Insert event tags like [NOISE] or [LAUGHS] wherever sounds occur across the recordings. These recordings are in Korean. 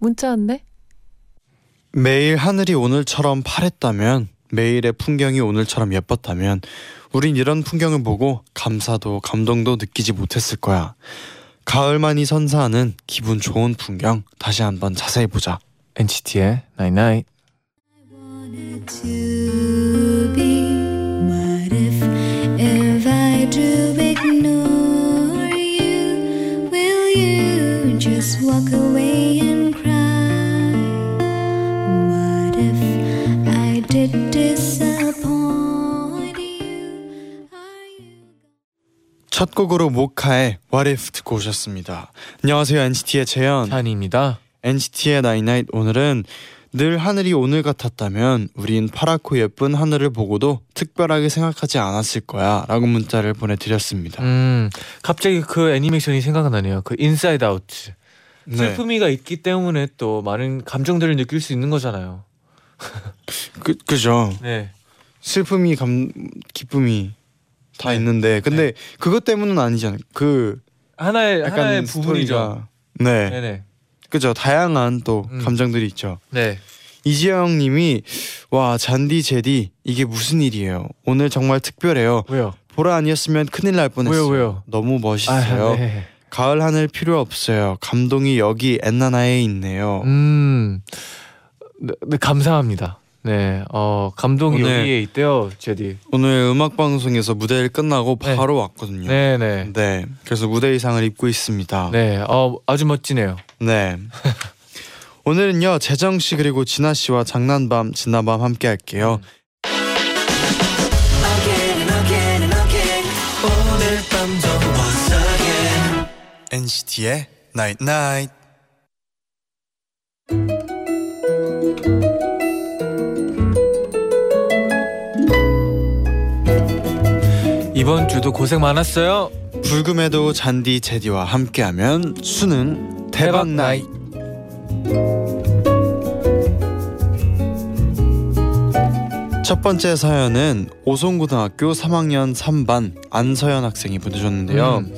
문자 왔네. 매일 하늘이 오늘처럼 파랬다면 매일의 풍경이 오늘처럼 예뻤다면 우린 이런 풍경을 보고 감사도 감동도 느끼지 못했을 거야. 가을만이 선사하는 기분 좋은 풍경 다시 한번 자세히 보자. NCT의 Night Night. 첫 곡으로 모카의 What If 듣고 오셨습니다. 안녕하세요 NCT의 재현. 쟈니입니다. NCT의 나이나잇 오늘은 늘 하늘이 오늘 같았다면 우린 파랗고 예쁜 하늘을 보고도 특별하게 생각하지 않았을 거야 라고 문자를 보내드렸습니다. 음, 갑자기 그 애니메이션이 생각나네요. 그 인사이드 아웃. 네. 슬픔이가 있기 때문에 또 많은 감정들을 느낄 수 있는 거잖아요. [LAUGHS] 그, 그죠. 네. 슬픔이 감 기쁨이 다 있는데 근데 그것 때문은 아니잖아요. 그 하나의 약간 하나의 부분이죠. 네, 네네. 그죠. 다양한 또 음. 감정들이 있죠. 네. 이지영님이 와 잔디 제디 이게 무슨 일이에요? 오늘 정말 특별해요. 왜요? 보라 아니었으면 큰일 날 뻔했어요. 왜요, 왜요? 너무 멋있어요. 아, 네. 가을 하늘 필요 없어요. 감동이 여기 엔나나에 있네요. 음, 네, 네, 감사합니다. 네, 어 감동이 오늘- 여기에 있대요, 제디. 오늘 음악 방송에서 무대를 끝나고 네. 바로 왔거든요. 네, 네, 네, 그래서 무대 의상을 입고 있습니다. 네. 어 아주 멋지네요. 네. [LAUGHS] 오늘은요 재정 씨 그리고 진아 씨와 장난밤 진나밤 함께 할게요. Again NCT의 Night Night. 이번 주도 고생 많았어요. 불금에도 잔디 제디와 함께하면 수능 대박 나이. 첫 번째 사연은 오송고등학교 3학년 3반 안서연 학생이 보내주셨는데요. 음.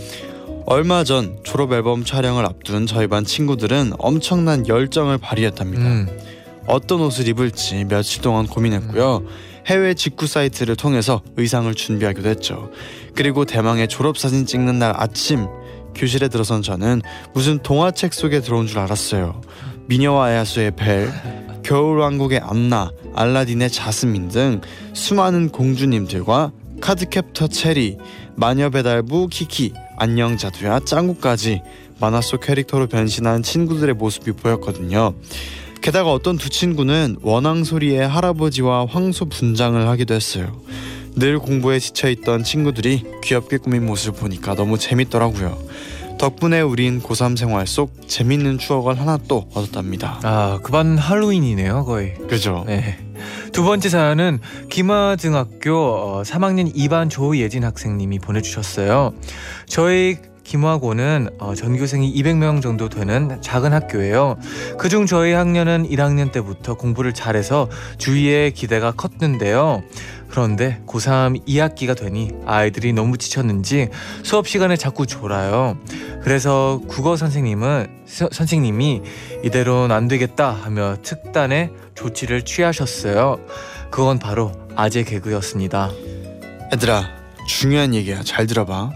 얼마 전 졸업 앨범 촬영을 앞둔 저희 반 친구들은 엄청난 열정을 발휘했답니다. 음, 어떤 옷을 입을지 며칠 동안 고민했고요. 해외 직구 사이트를 통해서 의상을 준비하기도 했죠. 그리고 대망의 졸업 사진 찍는 날 아침 교실에 들어선 저는 무슨 동화책 속에 들어온 줄 알았어요. 미녀와 야수의 벨, 겨울왕국의 안나, 알라딘의 자스민 등 수많은 공주님들과 카드캡터 체리, 마녀배달부 키키, 안녕 자두야 짱구까지 만화 속 캐릭터로 변신한 친구들의 모습이 보였거든요. 게다가 어떤 두 친구는 원앙 소리의 할아버지와 황소 분장을 하기도 했어요. 늘 공부에 지쳐있던 친구들이 귀엽게 꾸민 모습을 보니까 너무 재밌더라고요. 덕분에 우린 고3 생활 속 재밌는 추억을 하나 또 얻었답니다. 아, 그 반 할로윈이네요, 거의. 그죠? 네. 두 번째 사연은 김화중학교 어, 3학년 2반 조예진 학생님이 보내주셨어요. 저희 김화고는 어, 전교생이 200명 정도 되는 작은 학교예요. 그중 저희 학년은 1학년 때부터 공부를 잘해서 주위에 기대가 컸는데요. 그런데 고3 2학기가 되니 아이들이 너무 지쳤는지 수업 시간에 자꾸 졸아요. 그래서 국어 선생님은 서- 선생님이 이대로는 안 되겠다 하며 특단의 조치를 취하셨어요. 그건 바로 아재 개그였습니다. 얘들아 중요한 얘기야 잘 들어봐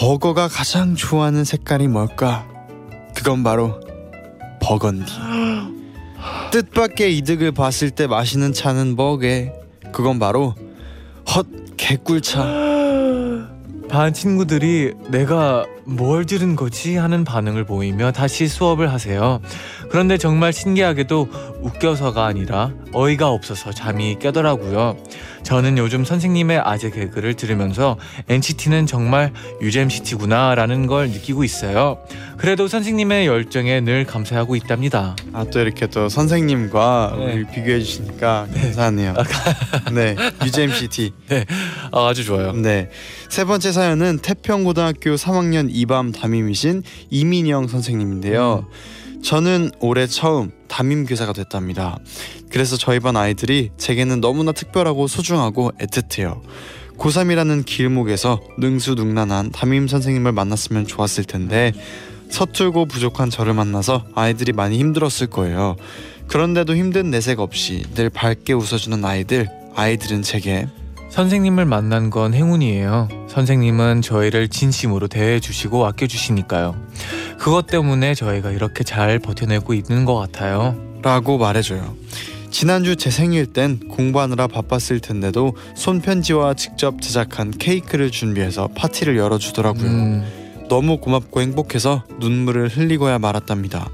버거가 가장 좋아하는 색깔이 뭘까? 그건 바로 버건디 뜻밖의 이득을 봤을 때 마시는 차는 뭐게? 그건 바로 헛 개꿀차. 반 친구들이 내가 뭘 들은 거지 하는 반응을 보이며 다시 수업을 하세요. 그런데 정말 신기하게도 웃겨서가 아니라 어이가 없어서 잠이 깨더라고요. 저는 요즘 선생님의 아재 개그를 들으면서 NCT는 정말 유잼시티구나 라는 걸 느끼고 있어요. 그래도 선생님의 열정에 늘 감사하고 있답니다. 아 또 이렇게 또 선생님과 네. 우리 비교해 주시니까 감사하네요. [LAUGHS] 네, UGMCT. 아, 아주 좋아요. 네, 세 번째 사연은 태평고등학교 3학년 2밤 담임이신 이민영 선생님인데요. 저는 올해 처음 담임 교사가 됐답니다. 그래서 저희 반 아이들이 제게는 너무나 특별하고 소중하고 애틋해요. 고3이라는 길목에서 능수능란한 담임 선생님을 만났으면 좋았을 텐데 서툴고 부족한 저를 만나서 아이들이 많이 힘들었을 거예요. 그런데도 힘든 내색 없이 늘 밝게 웃어주는 아이들, 아이들은 제게 선생님을 만난 건 행운이에요. 선생님은 저희를 진심으로 대해 주시고 아껴 주시니까요. 그것 때문에 저희가 이렇게 잘 버텨내고 있는 것 같아요. 라고 말해줘요. 지난주 제 생일 땐 공부하느라 바빴을 텐데도 손편지와 직접 제작한 케이크를 준비해서 파티를 열어주더라고요. 음, 너무 고맙고 행복해서 눈물을 흘리고야 말았답니다.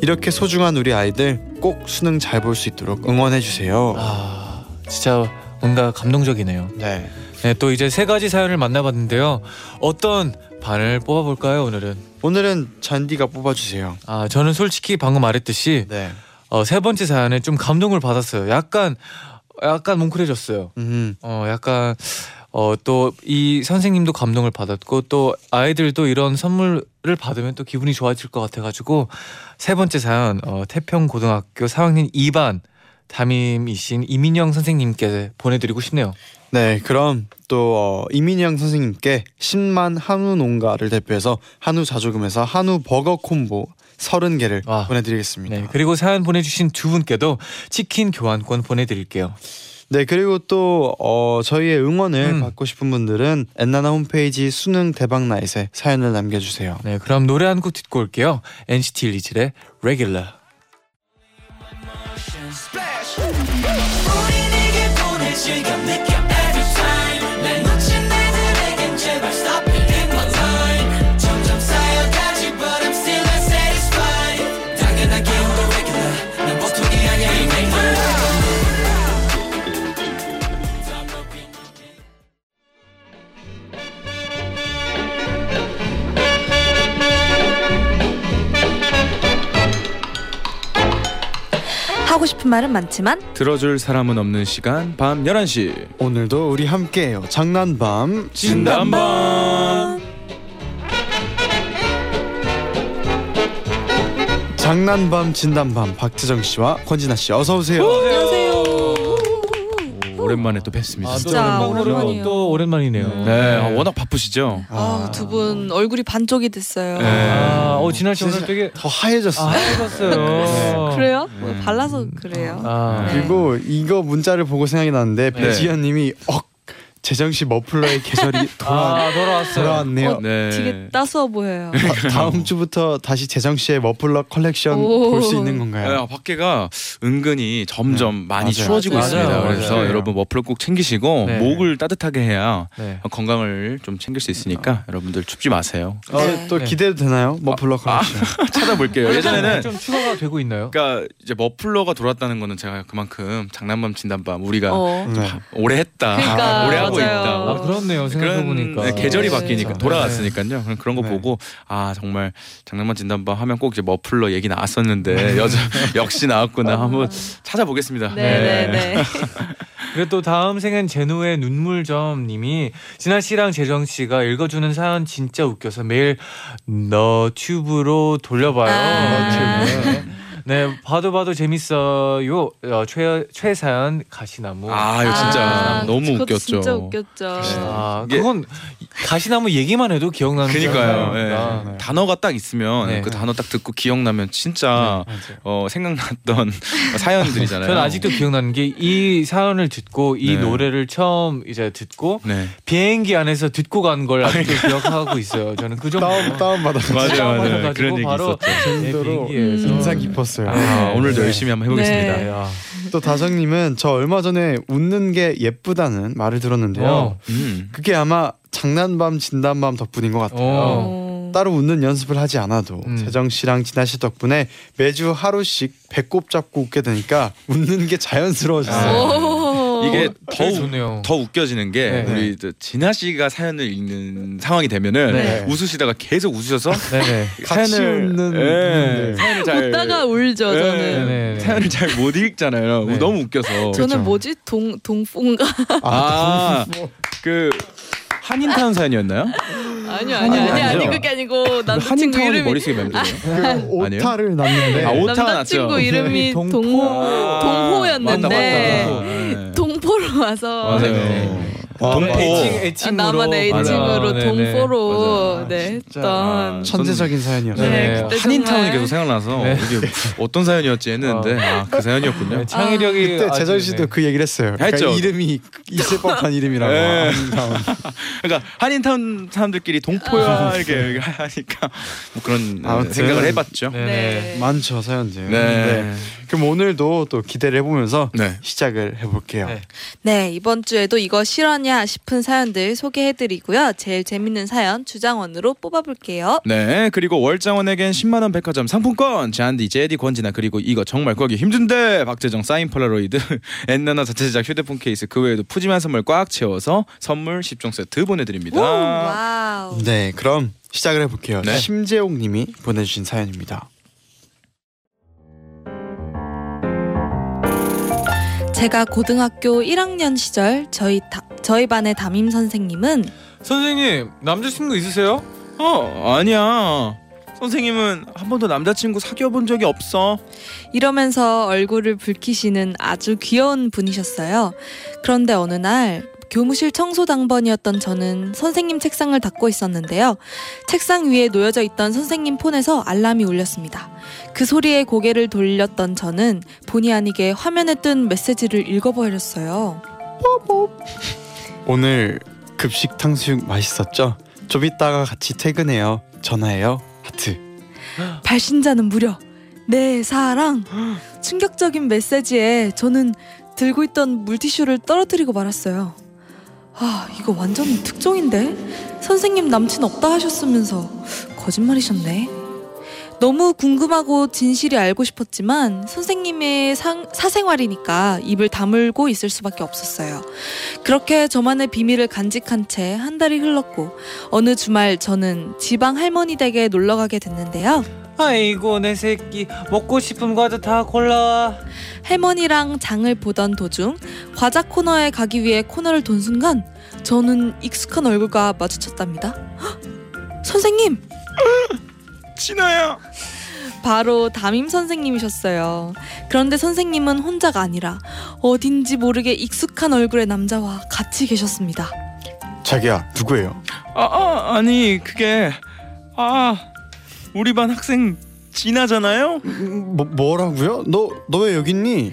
이렇게 소중한 우리 아이들 꼭 수능 잘 볼 수 있도록 응원해 주세요. 아, 진짜 뭔가 감동적이네요. 네. 네, 또 이제 세 가지 사연을 만나봤는데요. 어떤 반을 뽑아볼까요, 오늘은? 오늘은 잔디가 뽑아주세요. 아, 저는 솔직히 방금 말했듯이 네. 어, 세 번째 사연에 좀 감동을 받았어요. 약간, 약간 뭉클해졌어요. 음. 어 약간 어 또 이 선생님도 감동을 받았고 또 아이들도 이런 선물을 받으면 또 기분이 좋아질 것 같아가지고 세 번째 사연 어 태평 고등학교 4학년 2반 담임이신 이민영 선생님께 보내드리고 싶네요. 네, 그럼 또 어, 이민영 선생님께 10만 한우 농가를 대표해서 한우 자조금에서 한우 버거 콤보 30개를 와. 보내드리겠습니다. 네 그리고 사연 보내주신 두 분께도 치킨 교환권 보내드릴게요. 네 그리고 또 어, 저희의 응원을 음. 받고 싶은 분들은 엔나나 홈페이지 수능 대박 나잇에 사연을 남겨주세요. 네 그럼 노래 한 곡 듣고 올게요. NCT 리즐의 Regular. 보낼 시 하고 싶은 말은 많지만 들어줄 사람은 없는 시간 밤 11시 오늘도 우리 함께해요. 장난밤 진단밤 장난밤 진단밤 박재정 씨와 권진아 씨 어서 오세요. 안녕하세요. 오랜만에 또 뵙습니다. 아, 또 진짜 오랜만으로 오랜만이에요. 또 오랜만이네요. 네, 아, 워낙 바쁘시죠? 아, 두 분 얼굴이 반쪽이 됐어요. 네. 아, 어 진아 씨 오늘 되게 더 하얘졌어요. 아, 해봤어요. [LAUGHS] 그래요? 뭐 네. 발라서 그래요. 아, 네. 그리고 이거 문자를 보고 생각이 났는데 네. 배지현님이 억 재정 씨 머플러의 계절이 돌아 [LAUGHS] 아 돌아왔어요. 돌아왔네요. 어, 네. 되게 따스워 보여요. 다- 다음 주부터 다시 재정 씨의 머플러 컬렉션 오. 볼수 있는 건가요? 네, 밖에가 은근히 점점 많이 맞아요. 추워지고 맞아요. 있습니다. 맞아요. 그래서 맞아요. 여러분 머플러 꼭 챙기시고 네. 목을 따뜻하게 해야 네. 건강을 좀 챙길 수 있으니까 여러분들 춥지 마세요. 어, 네. 또 네. 기대도 되나요? 머플러 아. 컬렉션. [LAUGHS] 찾아볼게요. 예전에는 좀 추가가 되고 있나요? 그러니까 이제 머플러가 돌았다는 거는 제가 그만큼 장난밤 진담밤 우리가 어. 네. 오래 했다. 그러니까, 오래 하고 맞아요. 있다. 아 그렇네요. 생각해 그런 보니까 네, 계절이 네. 바뀌니까 진짜. 돌아왔으니까요. 그런- 그런 거 네. 보고 아 정말 장난밤 진담밤 하면 꼭 이제 머플러 얘기 나왔었는데 여자 [LAUGHS] 역시 나왔구나 한번 찾아보겠습니다. 네네네. [LAUGHS] 그리고 또 다음 사연은 제노의 눈물점님이 진아 씨랑 재정 씨가 읽어주는 사연 진짜 웃겨서 매일 너 튜브로 돌려봐요. 아. 네 봐도 봐도 재밌어요. 어, 최 최사연 가시나무. 아 이거 진짜 아, 너무 그것도 웃겼죠. 진짜 웃겼죠. 아, 이게- 그건 가시나무 얘기만 해도 기억나는 그니까요. 거니까. 예. 단어가 딱 있으면 네. 그 단어 딱 듣고 기억나면 진짜 맞아요. 어, 생각났던 [LAUGHS] 사연들이잖아요. 저는 아직도 기억나는 게 이 사연을 듣고 이 네. 노래를 처음 이제 듣고 네. 비행기 안에서 듣고 간 걸 아직도 기억하고 있어요. 저는 그 정도 다운 다운 받아. 맞아요, 맞아요. 그런 얘기 바로 있었죠. 네, 정도로 비행기에서 인상 깊었어요. 아, 오늘도 네. 열심히 한번 해보겠습니다. 네. 네, 아. 또 다정님은 저 얼마 전에 웃는 게 예쁘다는 말을 들었는데요. 어. 음. 그게 아마 장난밤 진단밤 덕분인 것 같아요. 어. 어. 따로 웃는 연습을 하지 않아도 음. 세정 씨랑 진아 씨 덕분에 매주 하루씩 배꼽 잡고 웃게 되니까 웃는 게 자연스러워졌어요. 오. 이게 어, 더, 좋네요. 더 웃겨지는 게 네. 우리 저 진아 씨가 사연을 읽는 상황이 되면은 네. 웃으시다가 계속 웃으셔서 네네. 같이 웃는 예, 네. 사연을 잘 웃다가 울죠 예, 저는. 네네. 사연을 잘 못 읽잖아요. 네. 너무 웃겨서. 저는. 뭐지 동 동fon가 아, 그 한인타운 사연이었나요? 아니요 아니요 아니 아니? 그게 아니고 남자친구 한인타운이 이름이 머릿속에 맴도네요. 그? 오타를 났는데 아, 오타 남자친구 났죠. 이름이 동포. 동 아, 맞다, 맞다. 네. 동 포로 [LAUGHS] 와서 맞아요. 네. 와, 동포. 애칭, 아, 나만 맞아. 애칭으로 네네. 동포로 맞아요. 네 진짜. 했던 천재적인 사연이었어요. 네, 네. 한인타운이 계속 생각나서 네. 이게 어떤 사연이었지 했는데 아, 그 사연이었군요. 네, 창의력이 그때 재정 씨도 네. 그 얘기를 했어요. 그러니까. 이름이 있을 법한 이름이라고. 네. 한인타운. [LAUGHS] 그러니까 한인타운 사람들끼리 동포야 이렇게 하니까 뭐 그런. 생각을 해봤죠. 네. 네. 많죠 사연들. 네. 그럼 오늘도 또 기대를 해보면서 네. 시작을 해볼게요. 네. 네, 이번 주에도 이거 실화냐 싶은 사연들 소개해드리고요. 제일 재밌는 사연 주장원으로 뽑아볼게요. 네 그리고 월장원에겐 10만 원 백화점 상품권 잔디 제디 권진아 그리고 이거 정말 구하기 힘든데 박재정 사인 폴라로이드 [LAUGHS] 엔나나 자체 제작 휴대폰 케이스 그 외에도 푸짐한 선물 꽉 채워서 선물 10종 세트 보내드립니다. wow. 네, 그럼 시작을 해볼게요. 네. 심재옥님이 보내주신 사연입니다. 제가 고등학교 1학년 시절 저희 다, 저희 반의 담임 선생님은 선생님 남자친구 있으세요? 어 아니야 선생님은 한 번도 남자친구 사귀어 본 적이 없어. 이러면서 얼굴을 붉히시는 아주 귀여운 분이셨어요. 그런데 어느 날 교무실 청소 당번이었던 저는 선생님 책상을 닦고 있었는데요. 책상 위에 놓여져 있던 선생님 폰에서 알람이 울렸습니다. 그 소리에 고개를 돌렸던 저는 본의 아니게 화면에 뜬 메시지를 읽어버렸어요. 오늘 급식 탕수육 맛있었죠? 좀 이따가 같이 퇴근해요. 전화해요. 하트. 발신자는 무려 내 사랑. 충격적인 메시지에 저는 들고 있던 물티슈를 떨어뜨리고 말았어요. 아, 이거 완전 특종인데? 선생님 남친 없다 하셨으면서 거짓말이셨네. 너무 궁금하고 진실이 알고 싶었지만 선생님의 상, 사생활이니까 입을 다물고 있을 수밖에 없었어요. 그렇게 저만의 비밀을 간직한 채 한 달이 흘렀고 어느 주말 저는 지방 할머니 댁에 놀러 가게 됐는데요. 아이고 내 새끼 먹고 싶은 과자 다 골라와. 할머니랑 장을 보던 도중 과자 코너에 가기 위해 코너를 돈 순간 저는 익숙한 얼굴과 마주쳤답니다. 헉! 선생님! 진아야. 바로 담임 선생님이셨어요. 그런데 선생님은 혼자가 아니라 어딘지 모르게 익숙한 얼굴의 남자와 같이 계셨습니다. 자기야 누구예요? 아, 아 아니 그게 아 우리 반 학생 진아잖아요. 음, 뭐 뭐라고요? 너 너 왜 여기 있니?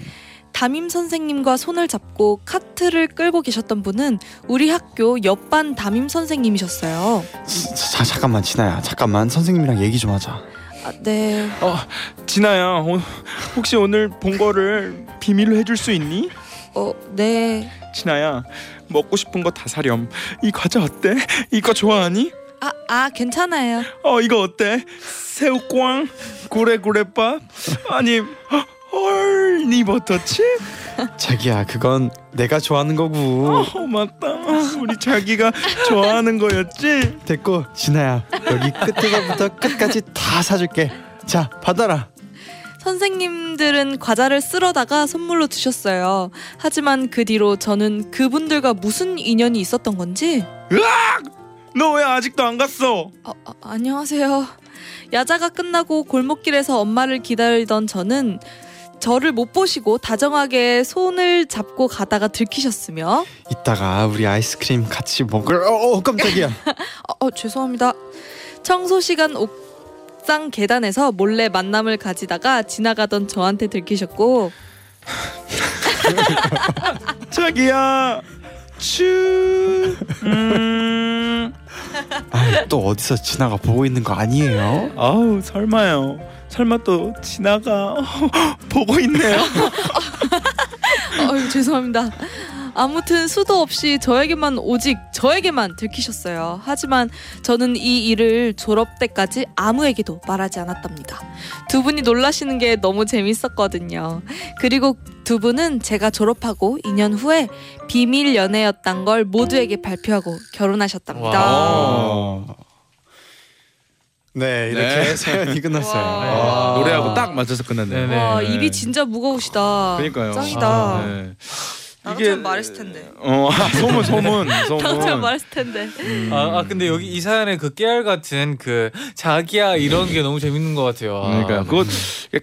담임 선생님과 손을 잡고 카트를 끌고 계셨던 분은 우리 학교 옆반 담임 선생님이셨어요. 자, 자, 잠깐만 진아야 잠깐만 선생님이랑 얘기 좀 하자. 아, 네. 진아야 어, 혹시 오늘 본 거를 비밀로 해줄 수 있니? 어, 네. 진아야 먹고 싶은 거 다 사렴. 이 과자 어때? 이거 좋아하니? 아, 아, 괜찮아요. 어 이거 어때? 새우꽝, 고래고래밥, 아니 헐니 버터칩? 자기야 그건 내가 좋아하는 거고. 어 맞다. 우리 자기가 좋아하는 거였지. 됐고 진아야 여기 끝에서부터 끝까지 다 사줄게. 자 받아라. 선생님들은 과자를 쓸어다가 선물로 주셨어요. 하지만 그 뒤로 저는 그분들과 무슨 인연이 있었던 건지 너 왜 아직도 안 갔어? 아, 아, 안녕하세요. 야자가 끝나고 골목길에서 엄마를 기다리던 저는 저를 못 보시고 다정하게 손을 잡고 가다가 들키셨으며 이따가 우리 아이스크림 같이 먹을. 어, 어 깜짝이야. [LAUGHS] 어, 어, 죄송합니다. 청소 시간 옥상 계단에서 몰래 만남을 가지다가 지나가던 저한테 들키셨고 [LAUGHS] 자기야. 츄. 음. 아, 또 어디서 진아가 보고 있는 거 아니에요? 아우 설마요. 설마 또 진아가 [LAUGHS] 보고 있네요. [LAUGHS] 어, 죄송합니다. 아무튼 수도 없이 저에게만 오직 저에게만 들키셨어요. 하지만 저는 이 일을 졸업 때까지 아무에게도 말하지 않았답니다. 두 분이 놀라시는 게 너무 재밌었거든요. 그리고 두 분은 제가 졸업하고 2년 후에 비밀 연애였단 걸 모두에게 발표하고 결혼하셨답니다. 와. 네 이렇게 네. 사연이 끝났어요. 와. 아. 노래하고 딱 맞춰서 끝났네요. 와 네. 입이 진짜 무거우시다. 그러니까요. 짱이다. 아, 네. 나처럼 말했을 텐데. 어 아, 소문 소문 [LAUGHS] 나처럼 소문. 말했을 텐데. 음. 아, 아 근데 여기 이 사연에 그 깨알 같은 그 자기야 이런 게 너무 재밌는 것 같아요. 아, 그러니까 그거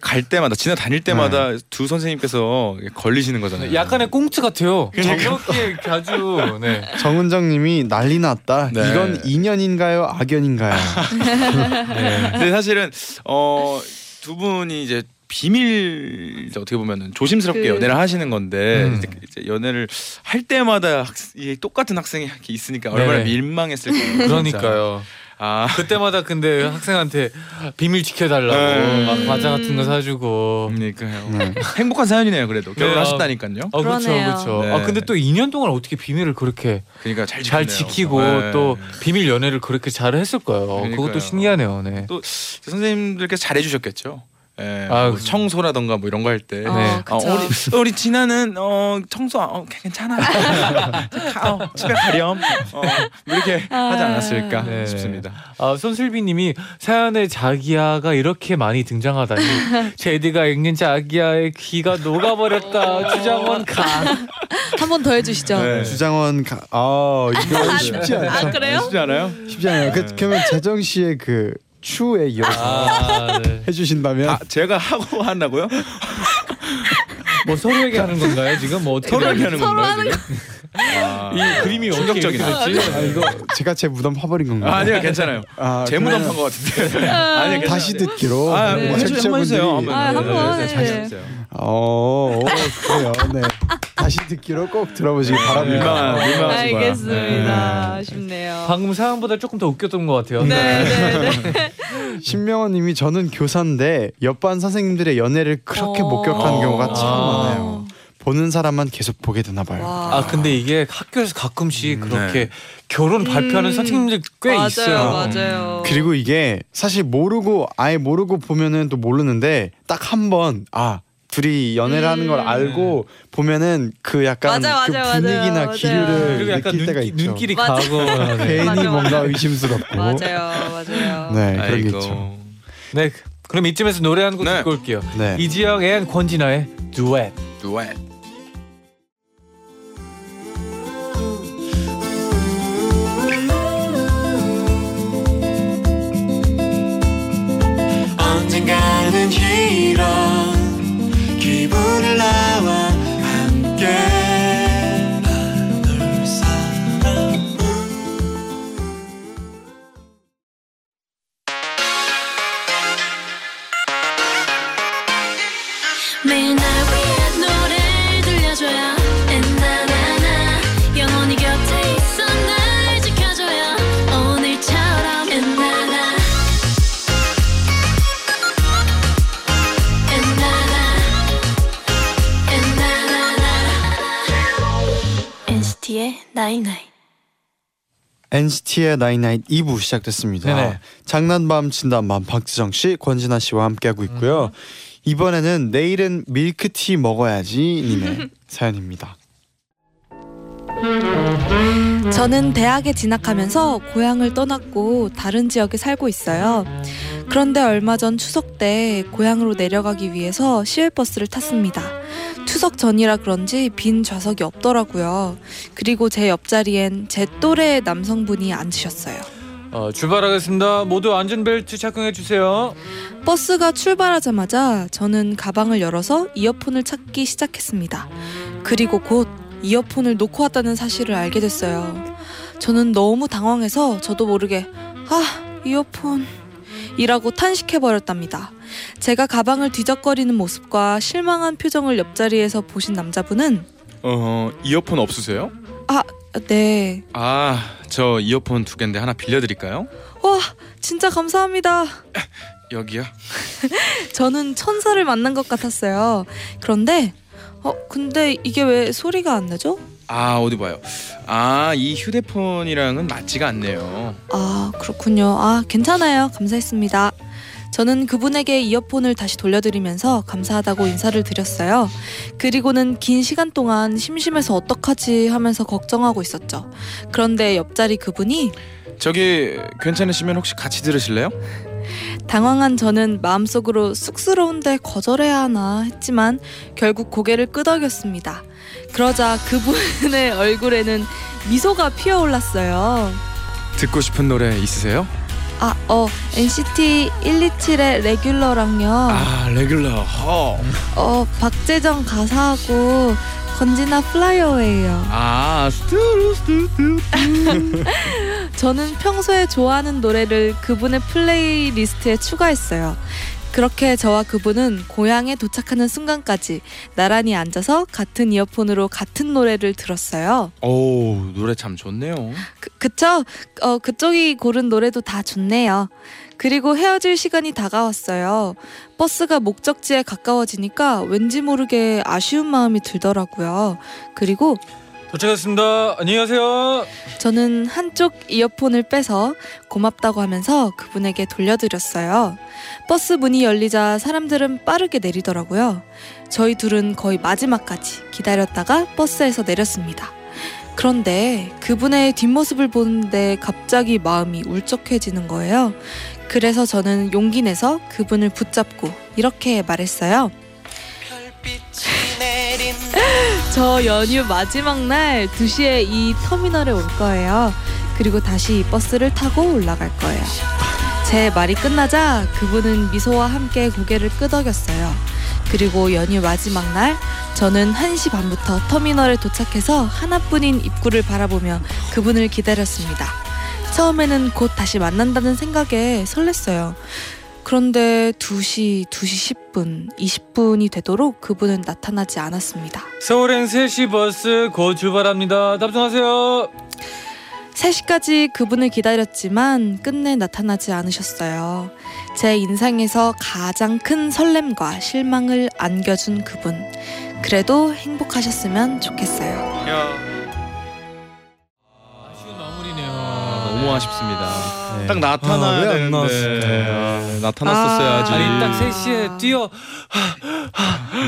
갈 때마다 지나 다닐 때마다 두 선생님께서 걸리시는 거잖아요. 네, 약간의 꽁트 같아요. 정겹게 아주 네. [LAUGHS] 정은정님이 난리 났다. 네. 이건 인연인가요, 악연인가요? [LAUGHS] 네. 근데 사실은 어 두 분이 이제 비밀 어떻게 보면은 조심스럽게 그- 연애를 하시는 건데 음. 이제, 연애를 할 때마다 학, 이 똑같은 학생이 있으니까 얼마나 네네. 민망했을까요. 진짜. 그러니까요. 아 그때마다 근데 학생한테 비밀 지켜달라고 네. 막 과자 같은 거 사주고. 그러니까요. 네. 행복한 사연이네요. 그래도 네, 결혼하셨다니까요. 아 그렇죠. 그렇죠. 네. 아 근데 또 2년 동안 어떻게 비밀을 그렇게 그러니까 잘, 잘. 지키고 네. 또 비밀 연애를 그렇게 잘 했을 거예요. 그러니까요. 그것도 신기하네요. 네. 또 선생님들께서 잘해주셨겠죠. 예, 아, 뭐 청소라던가 뭐 이런 거 할 때. 어, 네. 어. 우리 우리 진아는 어 청소 어, 괜찮아. [LAUGHS] 가, 어, 집에 가렴. 어, 뭐 이렇게 하지 않았을까 네. 싶습니다. 아 손슬비님이 사연에 자기야가 이렇게 많이 등장하다니 [LAUGHS] 제디가 읽는 자기야의 귀가 녹아버렸다. 주장원 가. 한번 더 해주시죠. 네. 주장원 가. 아 이거 쉽지 않죠. 아 그래요? 쉽지 않아요? 쉽지 않아요. 그, 그러면 재정 씨의 그 추에 이어서 아, 네. [LAUGHS] 해주신다면 아 제가 하고 한다고요? 뭐 서로에게 하는 건가요 지금? 뭐 어떻게 서로에게 하는 서로 건가요? 지금? 아, 이 그림이 충격적이네. 됐지? 아, 이거 제가 제 무덤 파버린 건가요? 아, 아니요 괜찮아요. [LAUGHS] 아, 제 무덤 판것 같은데. [LAUGHS] 아니 괜찮아요. 다시 듣기로 아, 네. 뭐 해주- 한번 해주세요. 한번. 아, 한번, 네, 네, 네. 어, 어, 그래요. 네. 다시 듣기로 꼭 들어보시기 바랍니다. 민망한 민망하신 거야. 알겠습니다. 아쉽네요. 방금 사연보다 조금 더 웃겼던 것 같아요. 네, 네, 네. [LAUGHS] 신명원님이 저는 교사인데 옆반 선생님들의 연애를 그렇게 어. 목격하는 경우가 참 아. 많아요. 보는 사람만 계속 보게 되나 봐요. 와. 아 근데 이게 학교에서 가끔씩 음, 그렇게 네. 결혼 발표하는 음. 선생님들 꽤 맞아요, 있어요. 맞아요. 그리고 이게 사실 모르고 아예 모르고 보면은 또 모르는데 딱 한 번 아 둘이 연애를 하는 걸 음. 알고 보면은 그 약간 맞아요, 그 맞아요, 분위기나 맞아요. 기류를 그리고 약간 느낄 때가 눈기, 있죠. 눈길이 맞아. 가고 [LAUGHS] 네. 괜히 맞아, 뭔가 맞아. 의심스럽고. 맞아요, 맞아요. 네, 그런 게 아이고. 있죠. 네 그럼 이쯤에서 노래 한곡 네. 듣고 올게요. 네. 이지영 앤 권진아의 듀엣. 두엣. NCT의 나인나잇 2부 시작됐습니다. 네네. 장난밤 진단밤 박지정 씨, 권진아 씨와 함께하고 있고요. 이번에는 내일은 밀크티 먹어야지 님의 [LAUGHS] 사연입니다. 저는 대학에 진학하면서 고향을 떠났고 다른 지역에 살고 있어요. 그런데 얼마 전 추석 때 고향으로 내려가기 위해서 시외버스를 탔습니다. 추석 전이라 그런지 빈 좌석이 없더라고요. 그리고 제 옆자리엔 제 또래의 남성분이 앉으셨어요. 어, 출발하겠습니다. 모두 안전벨트 착용해 주세요. 버스가 출발하자마자 저는 가방을 열어서 이어폰을 찾기 시작했습니다. 그리고 곧 이어폰을 놓고 왔다는 사실을 알게 됐어요. 저는 너무 당황해서 저도 모르게 아 이어폰 이라고 탄식해버렸답니다. 제가 가방을 뒤적거리는 모습과 실망한 표정을 옆자리에서 보신 남자분은 어 이어폰 없으세요? 네, 아 저 이어폰 두 개인데 하나 빌려드릴까요? 와 진짜 감사합니다. [LAUGHS] 여기요. [LAUGHS] 저는 천사를 만난 것 같았어요. 그런데 어 근데 이게 왜 소리가 안 나죠? 아 어디 봐요. 아 이 휴대폰이랑은 맞지가 않네요. 아, 그렇군요. 아, 괜찮아요. 감사했습니다. 저는 그분에게 이어폰을 다시 돌려드리면서 감사하다고 인사를 드렸어요. 그리고는 긴 시간 동안 심심해서 어떡하지 하면서 걱정하고 있었죠. 그런데 옆자리 그분이 저기 괜찮으시면 혹시 같이 들으실래요? 당황한 저는 마음속으로 쑥스러운데 거절해야 하나 했지만 결국 고개를 끄덕였습니다. 그러자 그분의 [LAUGHS] 얼굴에는 미소가 피어올랐어요. 듣고 싶은 노래 있으세요? 아, 어, NCT 127의 레귤러랑요. 아 레귤러. 허. 어, 박재정 가사하고 건지나 플라이어웨이요. 아 스투루 스투루. [LAUGHS] 저는 평소에 좋아하는 노래를 그분의 플레이리스트에 추가했어요. 그렇게 저와 그분은 고향에 도착하는 순간까지 나란히 앉아서 같은 이어폰으로 같은 노래를 들었어요. 오 노래 참 좋네요. 그, 그쵸? 어, 그쪽이 고른 노래도 다 좋네요. 그리고 헤어질 시간이 다가왔어요. 버스가 목적지에 가까워지니까 왠지 모르게 아쉬운 마음이 들더라고요. 그리고 도착했습니다. 안녕하세요. 저는 한쪽 이어폰을 빼서 고맙다고 하면서 그분에게 돌려드렸어요. 버스 문이 열리자 사람들은 빠르게 내리더라고요. 저희 둘은 거의 마지막까지 기다렸다가 버스에서 내렸습니다. 그런데 그분의 뒷모습을 보는데 갑자기 마음이 울적해지는 거예요. 그래서 저는 용기 내서 그분을 붙잡고 이렇게 말했어요. 저 연휴 마지막 날 2시에 이 터미널에 올 거예요. 그리고 다시 이 버스를 타고 올라갈 거예요. 제 말이 끝나자 그분은 미소와 함께 고개를 끄덕였어요. 그리고 연휴 마지막 날 저는 1시 반부터 터미널에 도착해서 하나뿐인 입구를 바라보며 그분을 기다렸습니다. 처음에는 곧 다시 만난다는 생각에 설렜어요. 그런데 2시, 2시 10분, 20분이 되도록 그분은 나타나지 않았습니다. 서울행 3시 버스 곧 출발합니다. 탑승하세요. 3시까지 그분을 기다렸지만 끝내 나타나지 않으셨어요. 제 인상에서 가장 큰 설렘과 실망을 안겨준 그분. 그래도 행복하셨으면 좋겠어요. 아쉬운 마무리네요. 너무 아쉽습니다. 네. 딱 나타나야 아, 되는데 나타났었어야지. 아니 딱 3시에 뛰어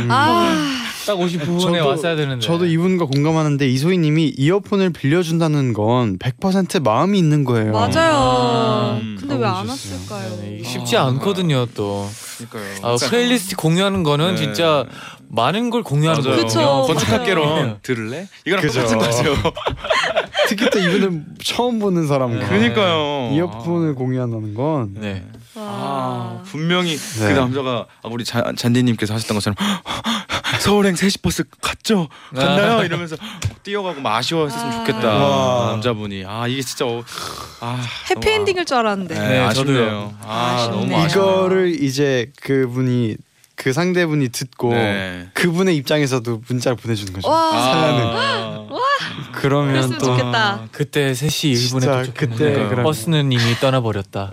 아, 딱 59분에 저도- 왔어야 되는데. 저도 이분과 공감하는데 이소희님이 이어폰을 빌려준다는 건 100% 마음이 있는 거예요. 맞아요. 음, 근데 왜안 너무 좋았어요. 왔을까요? 네, 이게 쉽지 않거든요 또. 그러니까요. 아, 플레이리스트 공유하는 거는 네. 진짜 많은 걸 공유하는 맞아요. 거거든요. 그쵸. 건축학개론 맞아요. 들을래? 이거랑 그죠. 똑같은 거죠. [LAUGHS] 특히 또 이분은 처음 보는 사람과 네. 그러니까요. 이어폰을 공유한다는 건 네. 아, 분명히 네. 그 남자가 아, 우리 자, 잔디님께서 하셨던 것처럼 [GASPS] 서울행 3시 버스 갔죠? 갔나요? 이러면서 뛰어가고 막 아쉬워했으면 아. 좋겠다 와. 남자분이 아 이게 진짜 어, 아 해피엔딩일 줄 알았는데. 네, 네, 아쉽네요. 아. 너무 아쉽네요. 이거를 이제 그분이 그 상대분이 듣고 네. 그분의 입장에서도 문자를 보내주는 거죠. 아, [GASPS] 그러면 또 좋겠다. 그때 3시 1분에 진짜 도착했는데 그때 그럼- 버스는 이미 떠나버렸다.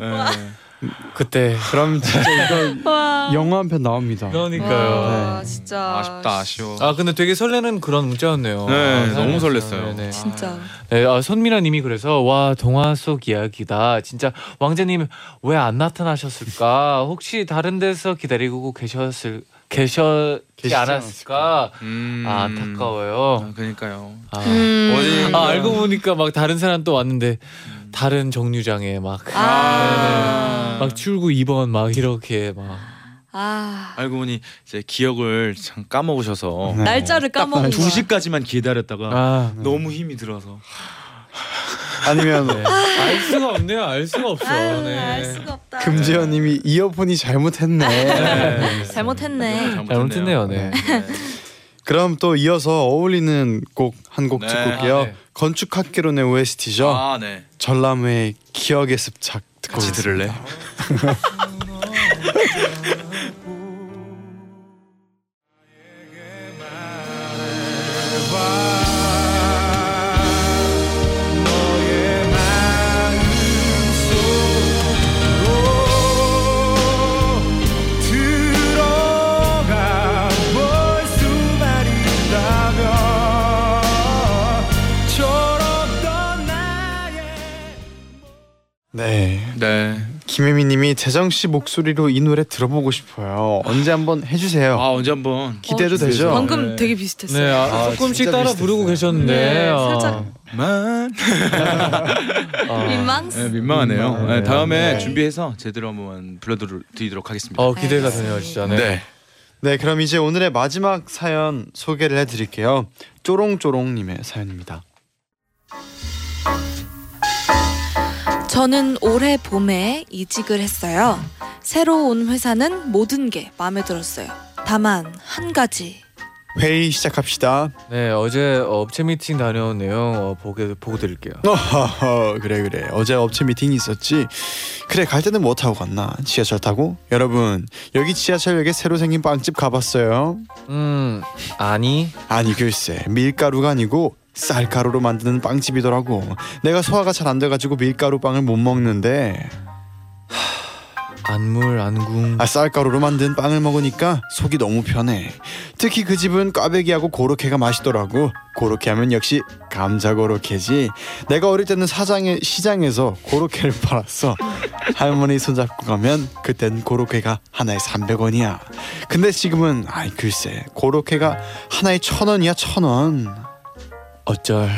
네. 그때 그럼 진짜 [LAUGHS] 이거 와. 영화 한 편 나옵니다. 그러니까요. 와, 네. 진짜. 아쉽다 아쉬워. 아 근데 되게 설레는 그런 문자였네요. 네, 아, 너무. 설렜어요. 네. 진짜. 네, 아, 손미라님이 그래서 와 동화 속 이야기다. 진짜 왕자님 왜 안 나타나셨을까? 혹시 다른 데서 기다리고 계셨을 계셨지 계시지 않았을까? 음. 아 안타까워요. 아, 그러니까요. 아, 음. 어디- 아 알고 보니까 막 다른 사람 또 왔는데 다른 정류장에 막. 아. 막 출구 2번 막 이렇게 막 아. 알고 보니 이제 기억을 참 까먹으셔서 네. 날짜를 까먹은 두 거야. 시까지만 기다렸다가 아, 너무 힘이 들어서 아니면 네. 알 수가 없네요. 알 수가 없어. 아유, 네. 알 수가 없다. 금지현님이 이어폰이 잘못했네. 네. 잘못했네. 잘못했네요. 네. 그럼 또 이어서 어울리는 곡 한곡 네. 듣고 올게요. 건축학개론의 OST죠. 아 네. 전람회의 기억의 습작 듣고 같이. 들을래? [LAUGHS] 재정 씨 목소리로 이 노래 들어보고 싶어요. 언제 한번 해주세요. 아 언제 한번 기대도 어, 되죠? 방금 네. 되게 비슷했어요. 네, 아, 아, 조금씩 따라 비슷했어요. 부르고 계셨는데 네, 아, 살짝 만 [LAUGHS] 아, 민망스. 네, 민망하네요. 네, 다음에 네. 준비해서 제대로 한번 불러드리도록 하겠습니다. 어 기대가 되네요, 진짜. 네. 네, 그럼 이제 오늘의 마지막 사연 소개를 해드릴게요. 쪼롱쪼롱님의 사연입니다. 저는 올해 봄에 이직을 했어요. 새로 온 회사는 모든 게 마음에 들었어요. 다만 한 가지. 회의 시작합시다. 네, 어제 업체 미팅 다녀온 내용 어, 보게 보고 드릴게요. 어허허, 그래 그래 어제 업체 미팅이 있었지. 그래 갈 때는 뭐 타고 갔나? 지하철 타고? 여러분 여기 지하철역에 새로 생긴 빵집 가봤어요? 음, 아니. 아니 글쎄 밀가루가 아니고 쌀가루로 만드는 빵집이더라고. 내가 소화가 잘 안 돼가지고 밀가루 빵을 못 먹는데 안물 안궁. 아 쌀가루로 만든 빵을 먹으니까 속이 너무 편해. 특히 그 집은 꽈배기하고 고로케가 맛있더라고. 고로케 하면 역시 감자 고로케지. 내가 어릴 때는 사장에 시장에서 고로케를 팔았어. 할머니 손잡고 가면 그땐 고로케가 하나에 300원이야. 근데 지금은 아이 글쎄 고로케가 하나에 천 원이야 천 원. 어쩔.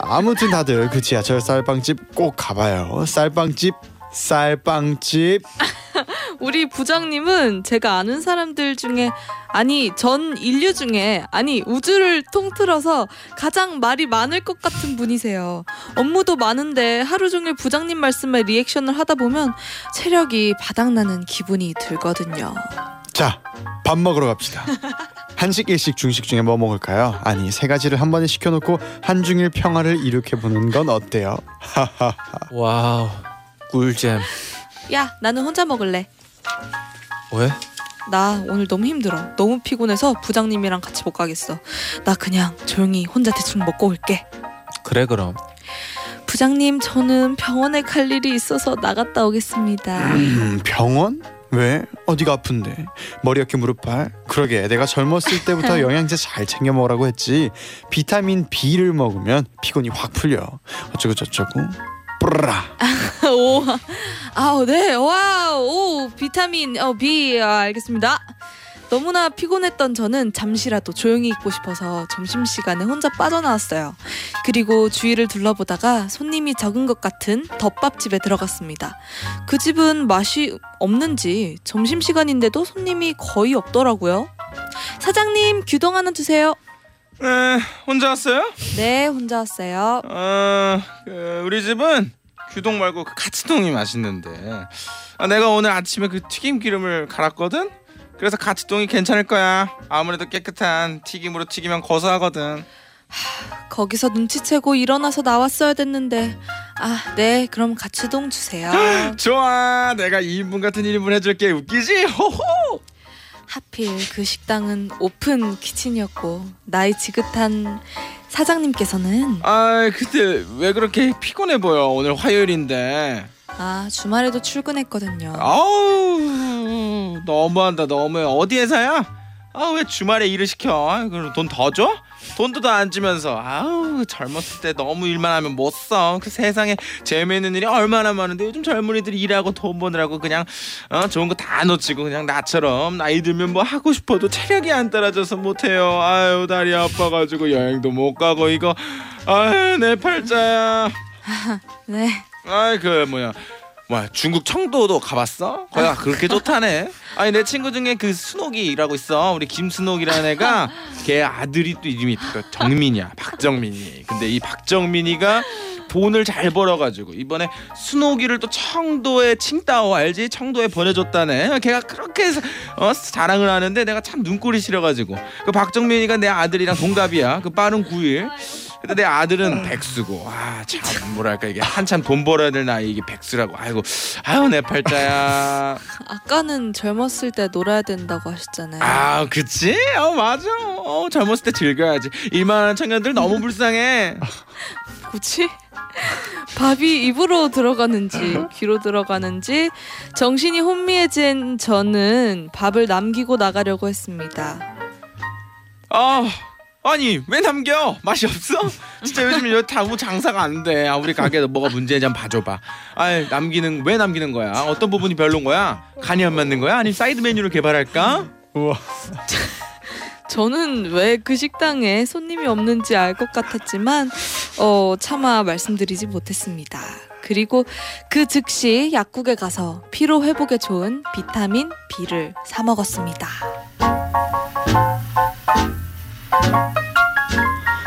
아무튼 다들 그 지하철 쌀빵집 꼭 가봐요. 쌀빵집 쌀빵집. [LAUGHS] 우리 부장님은 제가 아는 사람들 중에 아니 전 인류 중에 아니 우주를 통틀어서 가장 말이 많을 것 같은 분이세요. 업무도 많은데 하루 종일 부장님 말씀에 리액션을 하다 보면 체력이 바닥나는 기분이 들거든요. 자, 밥 먹으러 갑시다. [LAUGHS] 한식, 일식, 중식 중에 뭐 먹을까요? 아니, 세 가지를 한 번에 시켜놓고 한중일 평화를 일으켜 보는 건 어때요? 와우. 꿀잼. 야 나는 혼자 먹을래. 왜? 나 오늘 너무 힘들어. 너무 피곤해서 부장님이랑 같이 못 가겠어. 나 그냥 조용히 혼자 대충 먹고 올게. 그래 그럼. 부장님, 저는 병원에 갈 일이 있어서 나갔다 오겠습니다. 음, 병원? 왜? 어디가 아픈데? 머리 어깨 무릎 발? 그러게 내가 젊었을 때부터 [LAUGHS] 영양제 잘 챙겨 먹으라고 했지 비타민 B를 먹으면 피곤이 확 풀려 어쩌고 저쩌고 뿌라 [LAUGHS] 오, 아우 네, 와우, 오 비타민 어 B 아, 알겠습니다. 너무나 피곤했던 저는 잠시라도 조용히 있고 싶어서 점심 시간에 혼자 빠져나왔어요. 그리고 주위를 둘러보다가 손님이 적은 것 같은 덮밥집에 들어갔습니다. 그 집은 맛이 없는지 점심 시간인데도 손님이 거의 없더라고요. 사장님 규동 하나 주세요. 네, 혼자 왔어요? 네, 혼자 왔어요. 어, 그 우리 집은 규동 말고 그 가치동이 맛있는데 아, 내가 오늘 아침에 그 튀김 기름을 갈았거든. 그래서 가치동이 괜찮을 거야. 아무래도 깨끗한 튀김으로 튀기면 고소하거든. 거기서 눈치채고 일어나서 나왔어야 됐는데 아 네 그럼 가치동 주세요 좋아, 내가 2인분 같은 1인분 해줄게. 웃기지? 호호. 하필 그 식당은 오픈 키친이었고 나이 지긋한 사장님께서는 아, 그때 왜 그렇게 피곤해 보여? 오늘 화요일인데. 아 주말에도 출근했거든요 아우 너무한다 너무해 어디 회사야? 아 왜 주말에 일을 시켜? 아, 그럼 돈 더 줘? 돈도 더 안 주면서 아우 젊었을 때 너무 일만 하면 못 써. 그 세상에 재미있는 일이 얼마나 많은데 요즘 젊은이들이 일하고 돈 버느라고 그냥 어, 좋은 거 다 놓치고 그냥 나처럼 나이 들면 뭐 하고 싶어도 체력이 안 따라줘서 못해요. 아유 다리 아파가지고 여행도 못 가고 이거 아유 내 팔자야. [LAUGHS] 네 아이 그 뭐야 뭐야 중국 청도도 가봤어? 거기가 그렇게 좋다네. 아니 내 친구 중에 그 순옥이라고 있어. 우리 김순옥이라는 애가 걔 아들이 또 이름이 또 정민이야. 박정민이. 근데 이 박정민이가 돈을 잘 벌어가지고 이번에 순옥이를 또 청도에 칭따오 알지? 청도에 보내줬다네. 걔가 그렇게 해서 어, 자랑을 하는데 내가 참 눈꼴이 싫어가지고 그 박정민이가 내 아들이랑 동갑이야. 그 빠른 9일. 근데 내 아들은 백수고. 아참 뭐랄까 이게 한참 돈 벌어야 될 나이 이게 백수라고. 아이고 아유 내 팔자야. 아까는 젊었을 때 놀아야 된다고 하셨잖아요. 아 그치? 어 맞아. 어 젊었을 때 즐겨야지. 일만한 청년들 너무 불쌍해. 뭐지? 밥이 입으로 들어가는지 귀로 들어가는지. 정신이 혼미해진 저는 밥을 남기고 나가려고 했습니다. 아 아니 왜 남겨? 맛이 없어? 진짜 요즘 여기 다무 장사가 안 돼. 아, 우리 가게에 뭐가 문제인지 한번 봐줘봐. 아 남기는 왜 남기는 거야? 어떤 부분이 별론 거야? 간이 안 맞는 거야? 아니 사이드 메뉴를 개발할까? 우와. [LAUGHS] 저는 왜 그 식당에 손님이 없는지 알 것 같았지만 어, 차마 말씀드리지 못했습니다. 그리고 그 즉시 약국에 가서 피로 회복에 좋은 비타민 B를 사 먹었습니다.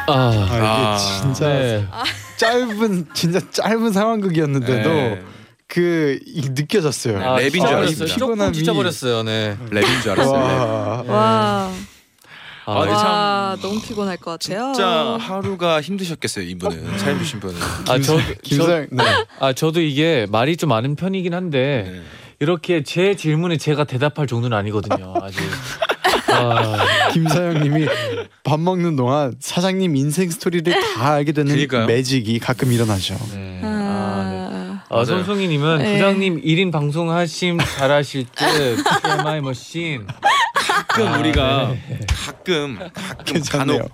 아, 아, 이게 아, 진짜 네. 짧은 진짜 짧은 상황극이었는데도 네. 그 이, 느껴졌어요. 아, 랩인 줄 알았습니다. 조금 지쳐버렸어요. 네. 랩인 줄 알았어요. 와. 와, 아, 아, 네. 참- 와 너무 피곤할 것 같아요. 진짜 하루가 힘드셨겠어요 이분은 사연 주신 분은. 아, 저, 저, 김사영 네. 아, 저도 이게 말이 좀 많은 편이긴 한데 네. 이렇게 제 질문에 제가 대답할 정도는 아니거든요. 아직. 아, 김사영님이 밥 먹는 동안 사장님 인생 스토리를 다 알게 되는 그러니까요. 매직이 가끔 일어나죠. 네. 아, 아, 네. 아, 아, 손송이님은 네. 부장님 1인 방송하심 잘하실 듯 [LAUGHS] TMI 머신. 가끔 아, 우리가 네. 가끔 가끔 괜찮네요. 간혹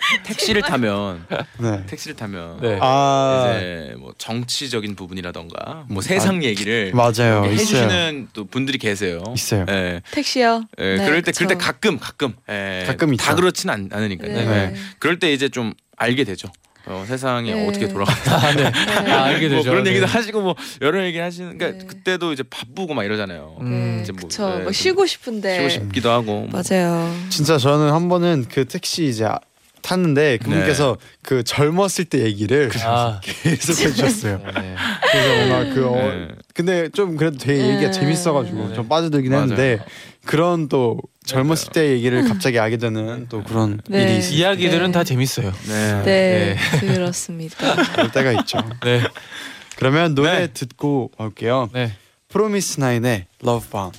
[LAUGHS] 택시를 타면 네. 택시를 타면 네. 아 이제 뭐 정치적인 부분이라던가 뭐 세상 얘기를 맞아요. 이렇게 있어요. 해주시는 또 분들이 계세요. 있어요. 예. 택시요. 예, 네, 그럴 때 그쵸. 그럴 때 가끔 가끔 예, 가끔 다 있죠. 그렇진 않, 않으니까요. 네. 예. 그럴 때 이제 좀 알게 되죠. 어, 세상이 네. 어떻게 돌아가. 아, 네. 아, 알게 뭐 되죠. 그런 네. 얘기도 하시고 뭐 여러 얘기 하시는 그러니까 네. 그때도 이제 바쁘고 막 이러잖아요. 음. 네, 이제 뭐, 그쵸. 네, 뭐좀 쉬고 싶은데. 쉬고 싶기도 하고. 뭐. 맞아요. 진짜 저는 한 번은 그 택시 이제 아- 탔는데 그분께서 그 젊었을 때 얘기를 아, [LAUGHS] 계속 해주셨어요. 네. 그래서 뭔가 그 어, 네. 근데 좀 그래도 되게 얘기가 네. 재밌어가지고 네. 좀 빠져들긴 맞아요. 했는데 그런 또 젊었을 때 얘기를 갑자기 알게 되는 또 그런 네. 일이 있을 이야기들은 네. 다 재밌어요. 네. 네, 그렇습니다. [LAUGHS] 때가 있죠. 네. 그러면 노래 네. 듣고 올게요. 네. 프로미스 나인의 Love Bomb.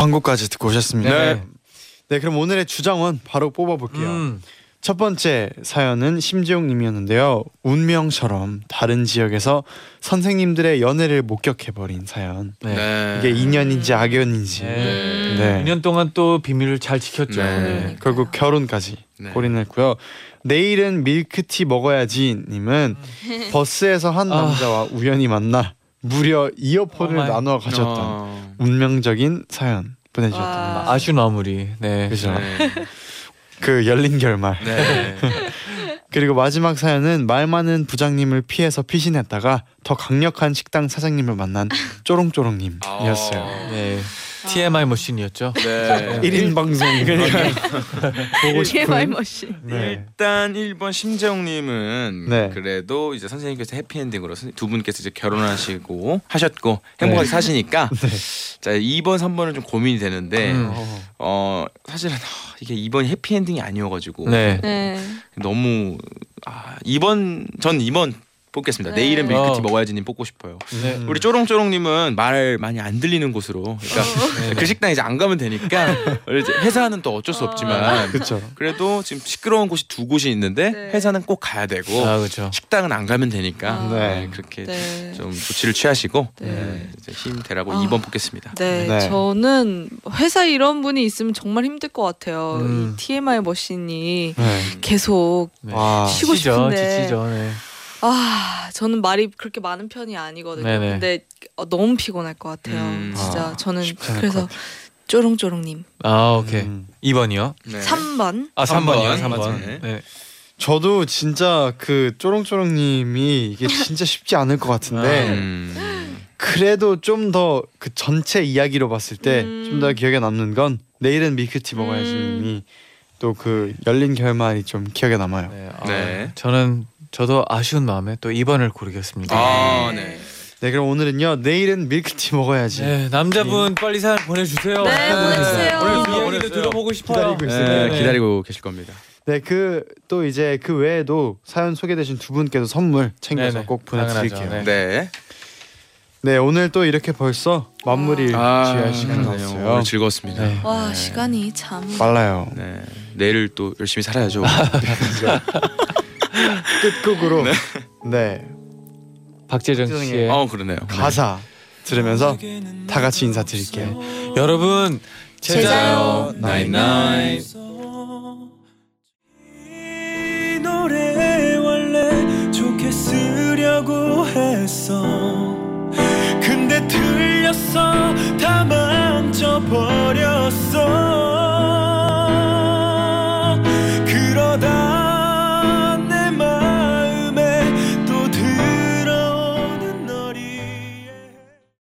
광고까지 듣고 오셨습니다. 네. 네, 그럼 오늘의 주장원 바로 뽑아볼게요. 음. 첫 번째 사연은 심지용님이었는데요. 운명처럼 다른 지역에서 선생님들의 연애를 목격해버린 사연. 네. 네. 이게 인연인지 악연인지. 네. 네. 2년 동안 또 비밀을 잘 지켰죠. 네. 네. 결국 결혼까지 네. 골인했고요. 내일은 밀크티 먹어야지님은 버스에서 한 아. 남자와 우연히 만나 무려 이어폰을 어 마이- 나누어 가졌던 어. 운명적인 사연 보내주셨습니다. 와. 아쉬운 마무리. 네. 그죠? 네. [LAUGHS] 그 열린 결말. 네. [LAUGHS] 그리고 마지막 사연은 말 많은 부장님을 피해서 피신했다가 더 강력한 식당 사장님을 만난 [LAUGHS] 쪼롱쪼롱님이었어요. 네. TMI 머신이었죠. 네. 1인 방송 보고 TMI 싶은 machine. 네. 일단 1번 심재홍님은 네. 그래도 이제 선생님께서 해피엔딩으로 선- 두 분께서 이제 결혼하시고 하셨고 행복하게 사시니까 [LAUGHS] 자 2번 3번은 좀 고민이 되는데 음. 어 사실은 하, 이게 2번이 해피엔딩이 아니어가지고 네. 네. 너무 아 2번 전 2번 뽑겠습니다. 네. 내일은 밀크티 어. 먹어야지님 뽑고 싶어요. 네. 음. 우리 쪼롱쪼롱님은 말 많이 안 들리는 곳으로 그러니까 네. 그 식당 이제 안 가면 되니까 이제 회사는 또 어쩔 수 없지만 그렇죠. 그래도 지금 시끄러운 곳이 두 곳이 있는데 네. 회사는 꼭 가야 되고 아, 그렇죠. 식당은 안 가면 되니까 아. 네. 네, 그렇게 네. 좀 조치를 취하시고 네. 네, 이제 힘 되라고 아. 2번 뽑겠습니다. 네, 네. 저는 회사 이런 분이 있으면 정말 힘들 것 같아요. 음. 이 TMI 머신이 네. 계속 네. 와. 쉬고 지치죠, 싶은데. 지치죠. 네. 아 저는 말이 그렇게 많은 편이 아니거든요. 네네. 근데 어, 너무 피곤할 것 같아요. 음. 진짜 아, 저는 그래서 것 쪼롱쪼롱님 아, 오케이. 음. 2번이요? 네. 3번 아, 삼 3번이요. 번. 3번. 맞네. 네. 저도 진짜 그 쪼롱쪼롱님이 이게 진짜 쉽지 않을 것 같은데 음. 그래도 좀 더 그 전체 이야기로 봤을 때 음. 좀더 기억에 남는 건 내일은 밀크티 먹어야지님이 또 그 열린 결말이 좀 기억에 남아요. 네. 아, 네. 저는 저도 아쉬운 마음에 또 2번을 고르겠습니다. 아, 네. 네 그럼 오늘은요 내일은 밀크티 [LAUGHS] 먹어야지. 네, 남자분 빨리 사연 보내주세요. 네, 보내주세요. 오늘 이야기도 보내주세요. 들어보고 싶어요. 기다리고 있어요. 네, 네. 기다리고 계실 겁니다. 네 그 또 이제 그 외에도 사연 소개되신 두 분께도 선물 챙겨서 네네, 꼭. 보내드릴게요. 네. 네. 네 오늘 또 이렇게 벌써 마무리 아, 지할 시간. 오늘 즐거웠습니다. 네. 와 네. 시간이 참. 빨라요. 네. 내일 또 열심히 살아야죠. [LAUGHS] [LAUGHS] [LAUGHS] 끝곡으로 네, 박재정 씨의 어 그러네요. 가사 들으면서 다 같이 인사드릴게요. 여러분 잘 자요. night night. 이 노래 원래 좋게 쓰려고 했어 근데 틀렸어 다 망쳐버렸어